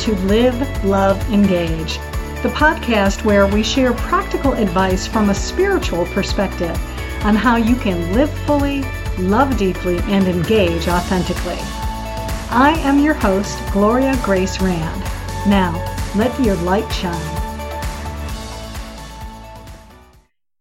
To Live, Love, Engage, the podcast where we share practical advice from a spiritual perspective on how you can live fully, love deeply, and engage authentically. I am your host, Gloria Grace Rand. Now, let your light shine.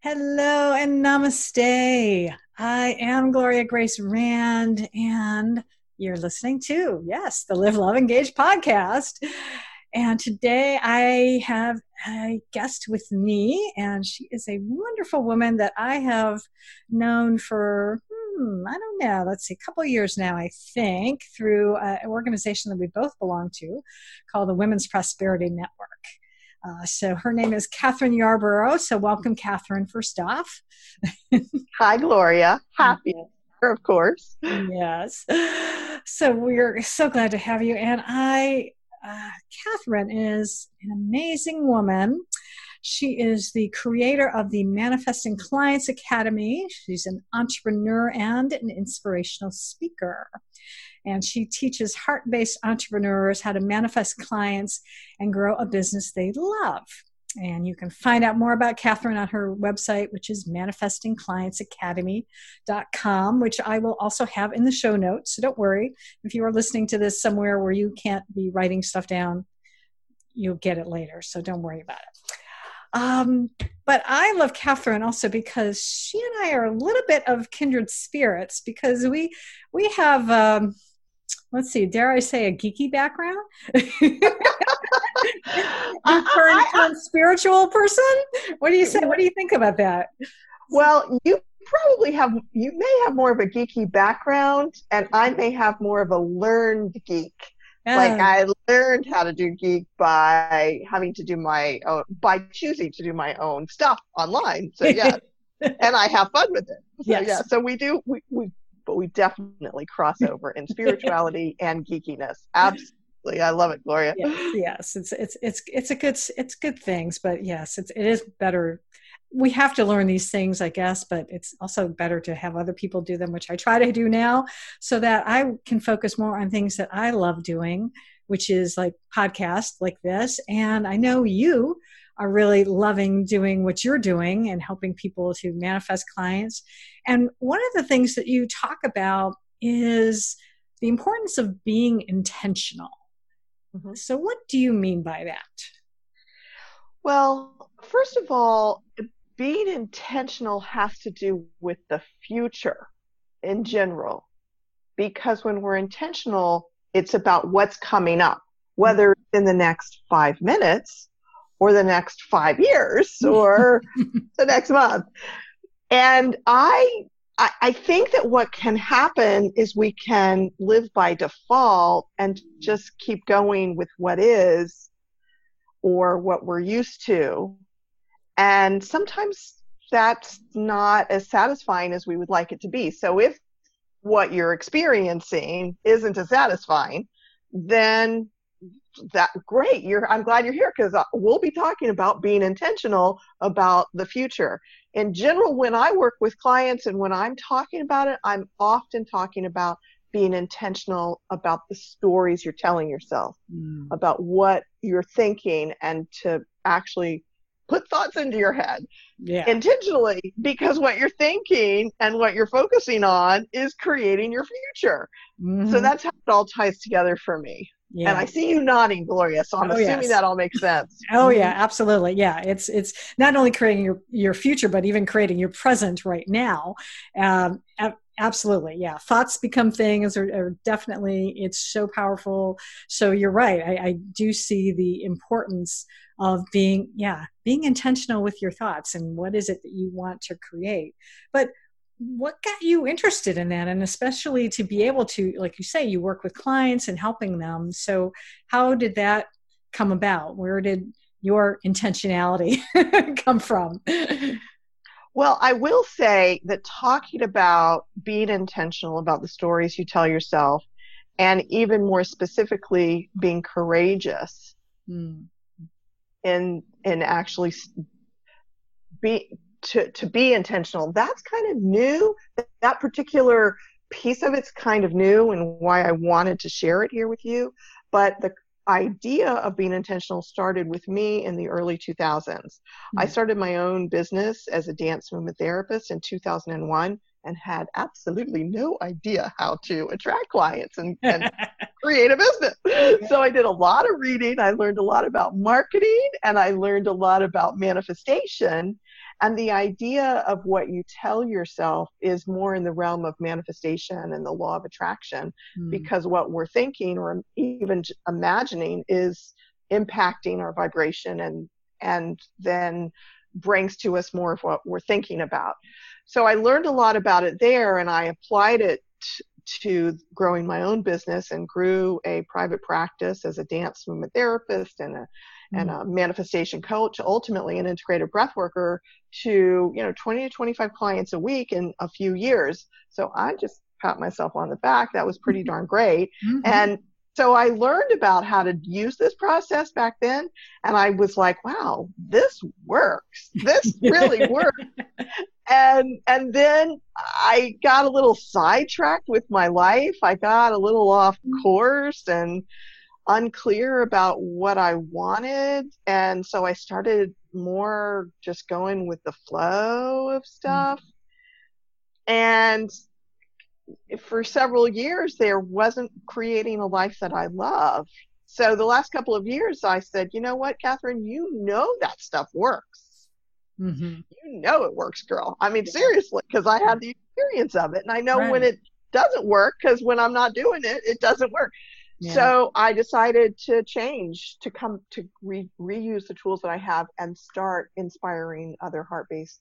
Hello and namaste. I am Gloria Grace Rand, and you're listening to, yes, the Live, Love, Engage podcast. And today I have a guest with me, and she is a wonderful woman that I have known for, hmm, I don't know, let's see, a couple of years now, I think, through an organization that we both belong to called the Women's Prosperity Network. Uh, so her name is Catherine Yarborough. So welcome, Catherine, first off. Hi, Gloria. Happy, of course. Yes. So we're so glad to have you. And I, uh, Catherine is an amazing woman. She is the creator of the Manifesting Clients Academy. She's an entrepreneur and an inspirational speaker. And she teaches heart based entrepreneurs how to manifest clients and grow a business they love. And you can find out more about Catherine on her website, which is manifestingclientsacademy.com, which I will also have in the show notes. So don't worry. If you are listening to this somewhere where you can't be writing stuff down, you'll get it later. So don't worry about it. Um, but I love Catherine also because she and I are a little bit of kindred spirits because we we have um, let's see, dare I say a geeky background? turn, turn spiritual person? What do you say? What do you think about that? Well, you probably have you may have more of a geeky background and I may have more of a learned geek. Like I learned how to do geek by having to do my own by choosing to do my own stuff online. So yeah. and I have fun with it. So yes. yeah. So we do we, we but we definitely cross over in spirituality and geekiness. Absolutely I love it, Gloria. Yes, yes, it's it's it's it's a good it's good things, but yes, it's it is better. We have to learn these things, I guess, but it's also better to have other people do them, which I try to do now, so that I can focus more on things that I love doing, which is like podcasts like this. And I know you are really loving doing what you're doing and helping people to manifest clients. And one of the things that you talk about is the importance of being intentional Mm-hmm. So, what do you mean by that? Well, first of all, being intentional has to do with the future in general. Because when we're intentional, it's about what's coming up, whether in the next five minutes or the next five years or the next month. And I I, I think that what can happen is we can live by default and just keep going with what is or what we're used to. And sometimes that's not as satisfying as we would like it to be. So if what you're experiencing isn't as satisfying, then that great you're i'm glad you're here because uh, we'll be talking about being intentional about the future in general when i work with clients and when i'm talking about it i'm often talking about being intentional about the stories you're telling yourself mm. about what you're thinking and to actually put thoughts into your head yeah. intentionally because what you're thinking and what you're focusing on is creating your future. Mm-hmm. So that's how it all ties together for me. Yeah. And I see you nodding, Gloria. So I'm oh, assuming yes. that all makes sense. Oh yeah, absolutely. Yeah, it's it's not only creating your your future, but even creating your present right now. Um, absolutely, yeah. Thoughts become things, are, are, definitely. It's so powerful. So you're right. I, I do see the importance of being, yeah, being intentional with your thoughts and what is it that you want to create. But what got you interested in that? And especially to be able to like you say you work with clients and helping them. So how did that come about? Where did your intentionality come from? Well i will say that talking about being intentional about the stories you tell yourself and even more specifically being courageous mm. in in actually be to, to be intentional. That's kind of new. That particular piece of it's kind of new and why I wanted to share it here with you. But the idea of being intentional started with me in the early 2000s. Mm-hmm. I started my own business as a dance movement therapist in 2001 and had absolutely no idea how to attract clients and, and create a business. So I did a lot of reading. I learned a lot about marketing and I learned a lot about manifestation. And the idea of what you tell yourself is more in the realm of manifestation and the law of attraction, mm. because what we're thinking or even imagining is impacting our vibration and and then brings to us more of what we're thinking about. So I learned a lot about it there and I applied it to growing my own business and grew a private practice as a dance movement therapist and a and mm. a manifestation coach, ultimately an integrated breath worker to, you know, 20 to 25 clients a week in a few years. So I just pat myself on the back. That was pretty darn great. Mm-hmm. And so I learned about how to use this process back then. And I was like, wow, this works. This really works. And, and then I got a little sidetracked with my life. I got a little off mm. course and, unclear about what I wanted. And so I started more just going with the flow of mm. stuff. Mm-hmm. And for several years, there wasn't creating a life that I love. So the last couple of years, I said, you know what, Catherine, you know that stuff works. Mm-hmm. You know it works, girl. I mean, seriously, because I had the experience of it. And I know right. when it doesn't work, because when I'm not doing it, it doesn't work. So I decided to change, to come to re- reuse the tools that I have and start inspiring other heart based,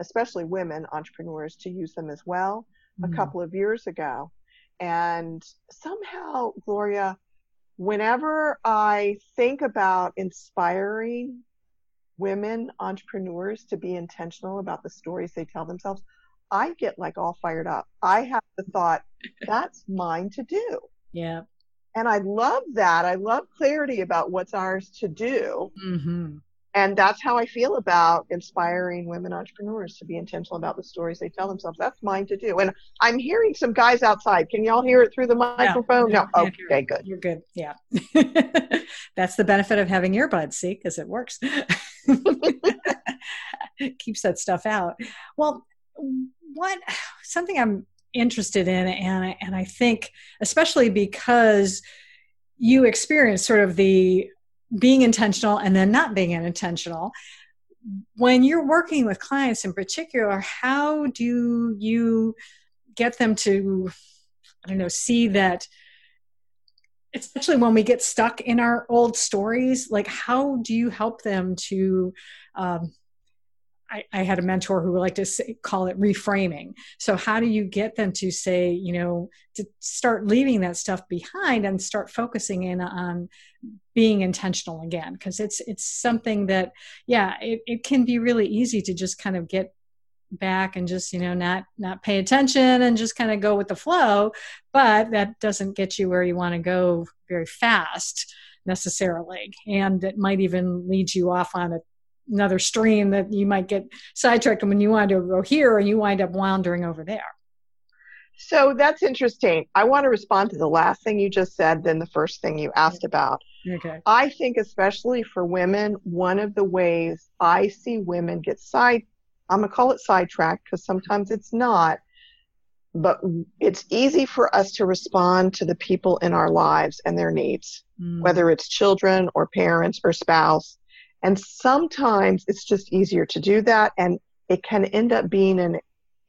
especially women entrepreneurs, to use them as well mm. a couple of years ago. And somehow, Gloria, whenever I think about inspiring women entrepreneurs to be intentional about the stories they tell themselves, I get like all fired up. I have the thought, that's mine to do. Yeah and I love that. I love clarity about what's ours to do. Mm-hmm. And that's how I feel about inspiring women entrepreneurs to be intentional about the stories they tell themselves. That's mine to do. And I'm hearing some guys outside. Can y'all hear it through the microphone? No. no. Okay, good. You're good. Yeah. that's the benefit of having earbuds, see, because it works. Keeps that stuff out. Well, what something I'm interested in and and I think especially because you experience sort of the being intentional and then not being intentional when you're working with clients in particular how do you get them to i don't know see that especially when we get stuck in our old stories like how do you help them to um, I, I, had a mentor who would like to say, call it reframing. So, how do you get them to say, you know, to start leaving that stuff behind and start focusing in on being intentional again? Because it's it's something that, yeah, it, it can be really easy to just kind of get back and just you know not not pay attention and just kind of go with the flow but that doesn't get you where you want to go very fast necessarily and it might even lead you off on a another stream that you might get sidetracked and when you want to go here and you wind up wandering over there. So that's interesting. I want to respond to the last thing you just said, then the first thing you asked about. Okay. I think, especially for women, one of the ways I see women get side, I'm going to call it sidetracked because sometimes it's not, but it's easy for us to respond to the people in our lives and their needs, mm. whether it's children or parents or spouse. And sometimes it's just easier to do that. And it can end up being an,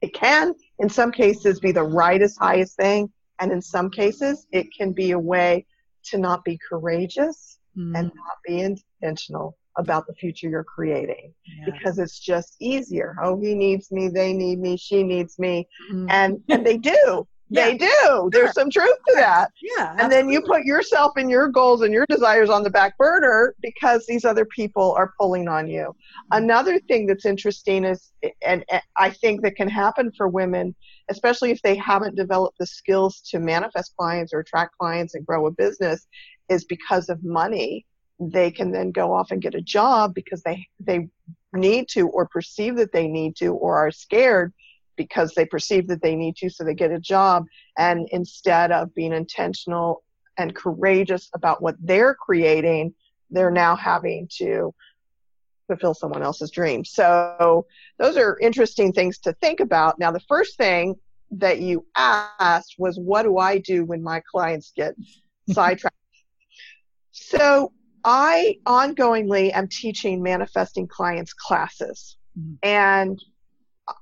it can in some cases be the rightest, highest thing. And in some cases, it can be a way to not be courageous mm. and not be intentional about the future you're creating Yeah. because it's just easier. Oh, he needs me, they need me, she needs me. Mhm. And and they do. Yeah. They do. There's some truth to that. yeah. And then you put yourself and your goals and your desires on the back burner because these other people are pulling on you. Mm-hmm. Another thing that's interesting is, and, and I think that can happen for women, especially if they haven't developed the skills to manifest clients or attract clients and grow a business, is because of money. They can then go off and get a job because they they need to or perceive that they need to or are scared because they perceive that they need to so they get a job. And instead of being intentional and courageous about what they're creating they're now having to fulfill someone else's dream. So those are interesting things to think about. Now the first thing that you asked was what do i do when my clients get sidetracked? So i ongoingly am teaching manifesting clients classes. Mhm. and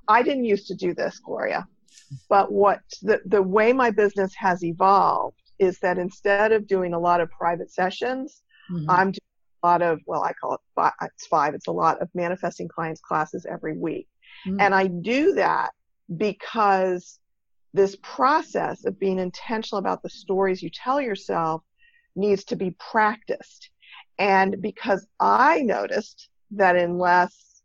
I didn't used to do this, Gloria. But what the, the way my business has evolved is that instead of doing a lot of private sessions, Mhm. I'm doing a lot of, well, I call it five, it's five, it's a lot of manifesting clients classes every week. Mm. And I do that because this process of being intentional about the stories you tell yourself needs to be practiced. And because I noticed that unless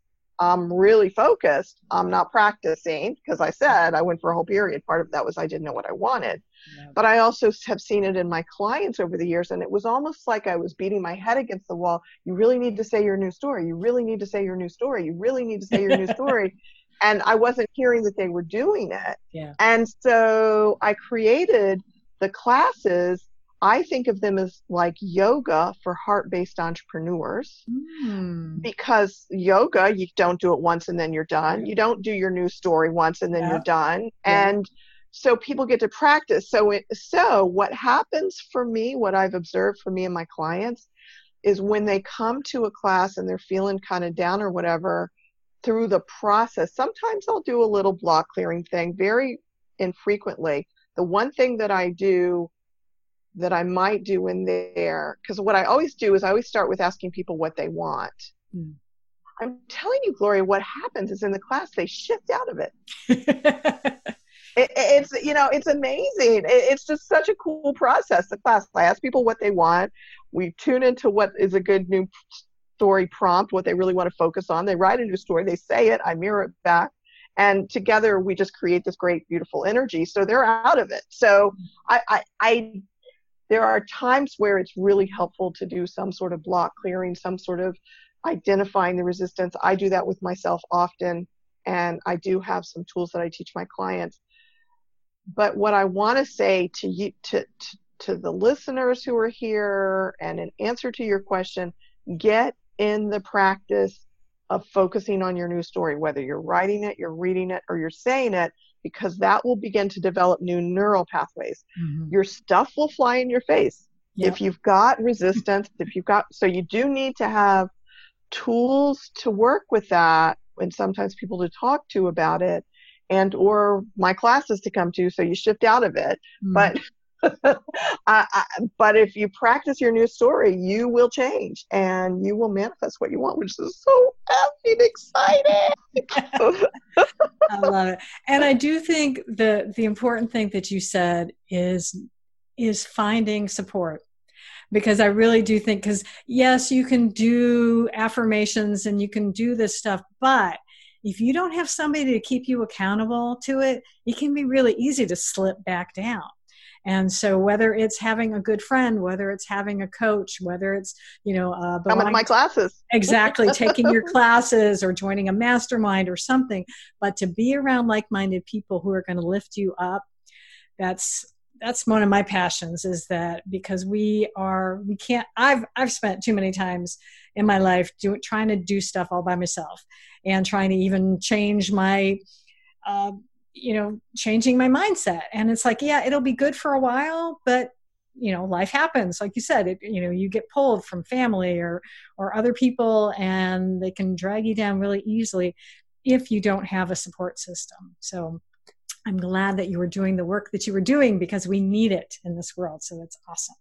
I'm really focused, I'm not practicing because I said I went for a whole period. Part of that was I didn't know what I wanted. Yeah. But I also have seen it in my clients over the years, and it was almost like I was beating my head against the wall. You really need to say your new story. You really need to say your new story. You really need to say your new story. And I wasn't hearing that they were doing it. Yeah. And so I created the classes. I think of them as like yoga for heart based entrepreneurs Mm. because yoga, you don't do it once and then you're done. You don't do your new story once and then Yeah. you're done. Yeah. And so people get to practice. So it, so what happens for me, what I've observed for me and my clients is when they come to a class and they're feeling kind of down or whatever through the process, sometimes I'll do a little block clearing thing very infrequently. The one thing that I do that I might do in there, because what I always do is I always start with asking people what they want. Hmm. I'm telling you, Gloria, what happens is in the class they shift out of it. It, it's you know it's amazing. It, it's just such a cool process. The class. I ask people what they want. We tune into what is a good new story prompt, what they really want to focus on. They write a new story. They say it. I mirror it back, and together we just create this great, beautiful energy. So they're out of it. So I, I, I there are times where it's really helpful to do some sort of block clearing, some sort of identifying the resistance. I do that with myself often, and I do have some tools that I teach my clients. But what I want to say to you, to, to to the listeners who are here, and in answer to your question, get in the practice of focusing on your new story, whether you're writing it, you're reading it, or you're saying it, because that will begin to develop new neural pathways. Mhm. Your stuff will fly in your face Yeah. if you've got resistance if you've got so you do need to have tools to work with that and sometimes people to talk to about it and or my classes to come to so you shift out of it Mm. but I, I, but if you practice your new story you will change and you will manifest what you want which is so effing exciting I love it. And I do think the the important thing that you said is is finding support. Because I really do think cuz yes, you can do affirmations and you can do this stuff, but if you don't have somebody to keep you accountable to it, it can be really easy to slip back down. And so whether it's having a good friend, whether it's having a coach, whether it's, you know, uh, into belonging my classes. Exactly taking your classes or joining a mastermind or something. But to be around like-minded people who are going to lift you up that's that's one of my passions is that because we are we can't i've i've spent too many times in my life do, trying to do stuff all by myself and trying to even change my uh, you know changing my mindset. And it's like yeah it'll be good for a while but you know life happens. Like you said it, you know you get pulled from family or or other people and they can drag you down really easily if you don't have a support system. So i'm glad that you were doing the work that you were doing because we need it in this world. So that's awesome.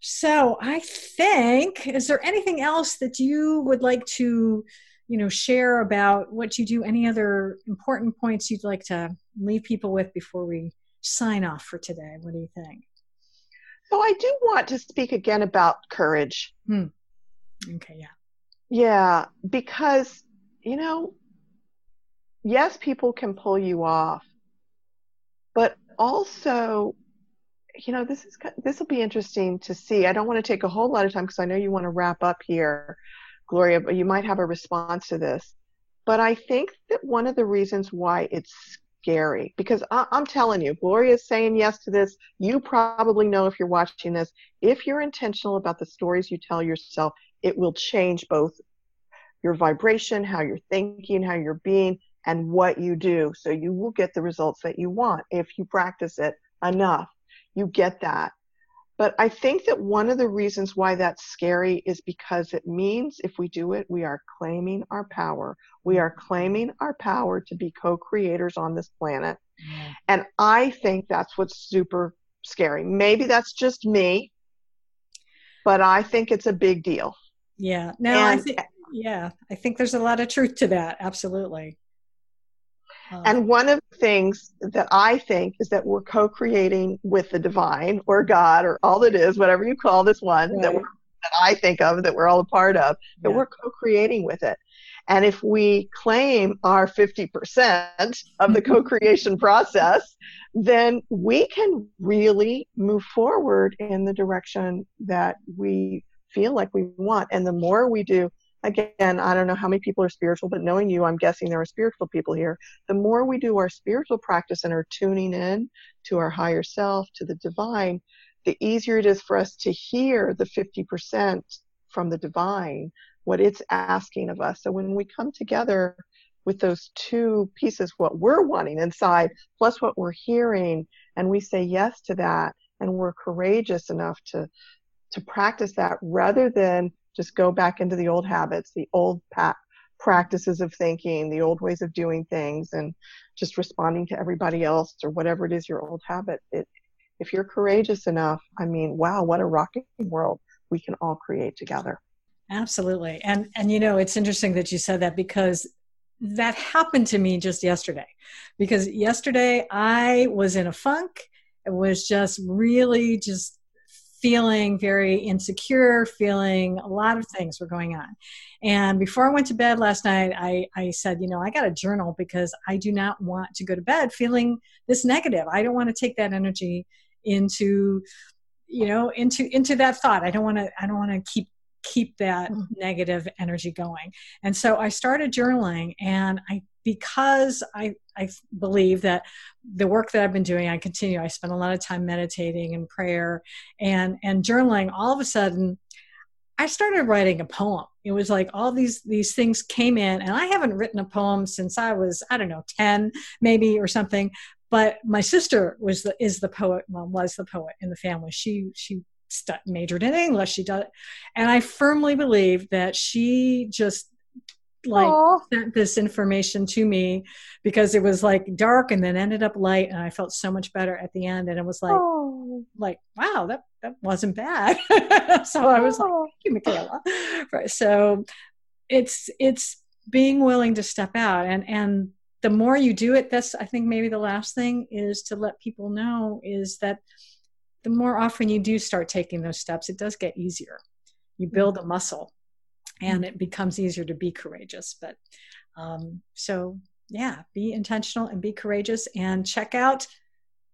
So I think, is there anything else that you would like to, you know, share about what you do? Any other important points you'd like to leave people with before we sign off for today? What do you think? So I do want to speak again about courage. Hmm. Okay, yeah. Yeah, because, you know, yes, people can pull you off, but also, you know, this is this will be interesting to see. I don't want to take a whole lot of time because I know you want to wrap up here, Gloria, but you might have a response to this. But I think that one of the reasons why it's scary, because I, I'm telling you, Gloria is saying yes to this. You probably know if you're watching this, if you're intentional about the stories you tell yourself, it will change both your vibration, how you're thinking, how you're being, and what you do. So you will get the results that you want if you practice it enough. You get that. But I think that one of the reasons why that's scary is because it means if we do it, we are claiming our power. We are claiming our power to be co creators on this planet. Mm. And I think that's what's super scary. Maybe that's just me, but I think it's a big deal. Yeah. No, and, I think, yeah, I think there's a lot of truth to that. Absolutely. Um, and one of the things that I think is that we're co-creating with the divine or God or all that is, whatever you call this one right. that, that, I think of that we're all a part of, that yeah. we're co-creating with it. And if we claim our 50% of the co-creation process, then we can really move forward in the direction that we feel like we want. And the more we do, again, I don't know how many people are spiritual, but knowing you, I'm guessing there are spiritual people here. The more we do our spiritual practice and are tuning in to our higher self, to the divine, the easier it is for us to hear the 50% from the divine, what it's asking of us. So when we come together with those two pieces, what we're wanting inside, plus what we're hearing, and we say yes to that, and we're courageous enough to to practice that rather than just go back into the old habits, the old pa- practices of thinking, the old ways of doing things, and just responding to everybody else or whatever it is your old habit. It, if you're courageous enough, I mean, wow, what a rocking world we can all create together. Absolutely. And and you know, it's interesting that you said that because that happened to me just yesterday. Because yesterday I was in a funk. It was just really just feeling very insecure, feeling a lot of things were going on. And before I went to bed last night, I, I said, you know, I got a journal because I do not want to go to bed feeling this negative. I don't want to take that energy into you know into into that thought i don't want to i don't want to keep keep that mm-hmm. negative energy going. And so I started journaling and I because I I believe that the work that I've been doing, I continue. I spend a lot of time meditating and prayer and and journaling. All of a sudden, I started writing a poem. It was like all these these things came in, and I haven't written a poem since I was I don't know ten maybe or something. But my sister was the is the poet. Well, was the poet in the family. She she majored in English. She does, and I firmly believe that she just like Aww. sent this information to me because it was like dark and then ended up light and I felt so much better at the end and it was like Aww. like wow that that wasn't bad so I was like oh. thank you Michaela right so it's it's being willing to step out and and the more you do it that's I think maybe the last thing is to let people know is that the more often you do start taking those steps, it does get easier. You build mm. a muscle and it becomes easier to be courageous. But um, so, yeah, be intentional and be courageous and check out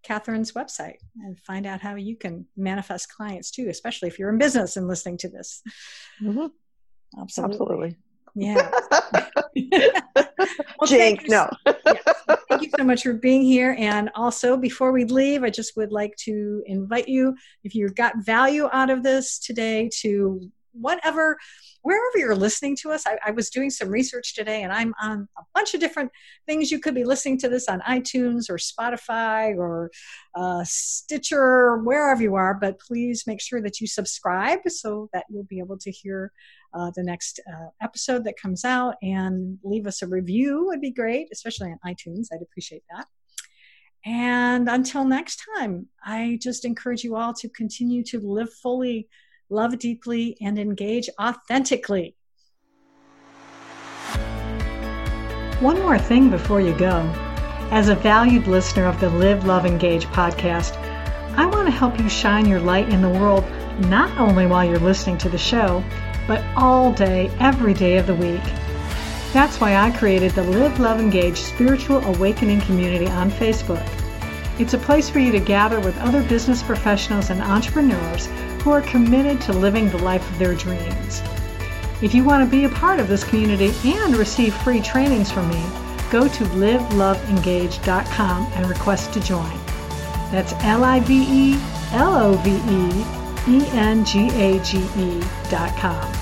Catherine's website and find out how you can manifest clients too, especially if you're in business and listening to this. Mm-hmm. Absolutely. Absolutely. Yeah. well, no. yes. Thank you so much for being here. And also, before we leave, I just would like to invite you, if you got value out of this today, to whatever wherever you're listening to us. I, I, was doing some research today and I'm on a bunch of different things. You could be listening to this on iTunes or Spotify or uh, Stitcher, wherever you are, but please make sure that you subscribe so that you'll be able to hear uh, the next uh, episode that comes out and leave us a review would be great, especially on iTunes. I'd appreciate that. And until next time, I just encourage you all to continue to live fully, love deeply, and engage authentically. One more thing before you go. As a valued listener of the Live, Love, Engage podcast, I want to help you shine your light in the world not only while you're listening to the show, but all day, every day of the week. That's why I created the Live, Love, Engage Spiritual Awakening Community on Facebook. It's a place for you to gather with other business professionals and entrepreneurs who are committed to living the life of their dreams. If you want to be a part of this community and receive free trainings from me, go to liveloveengage.com and request to join. That's L I V E L O V E E N G A G E dot com.